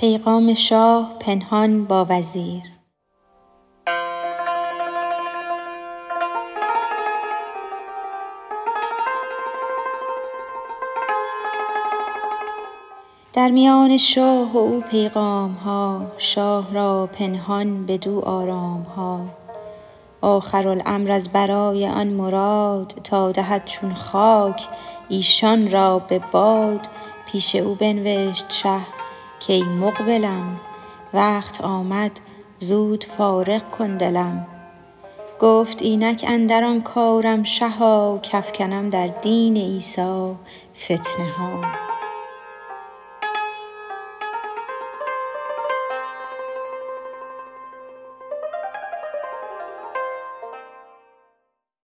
پیغام شاه پنهان با وزیر. در میان شاه و او پیغام ها شاه را پنهان بدو آرام ها آخرالامر از برای آن مراد تا دهد چون خاک ایشان را به باد پیش او بنوشت شه کای مقبلم. وقت آمد زود فارغ کن دلم. گفت اینک اندر آن کارم شها کافکنم در دین عیسی فتنه ها.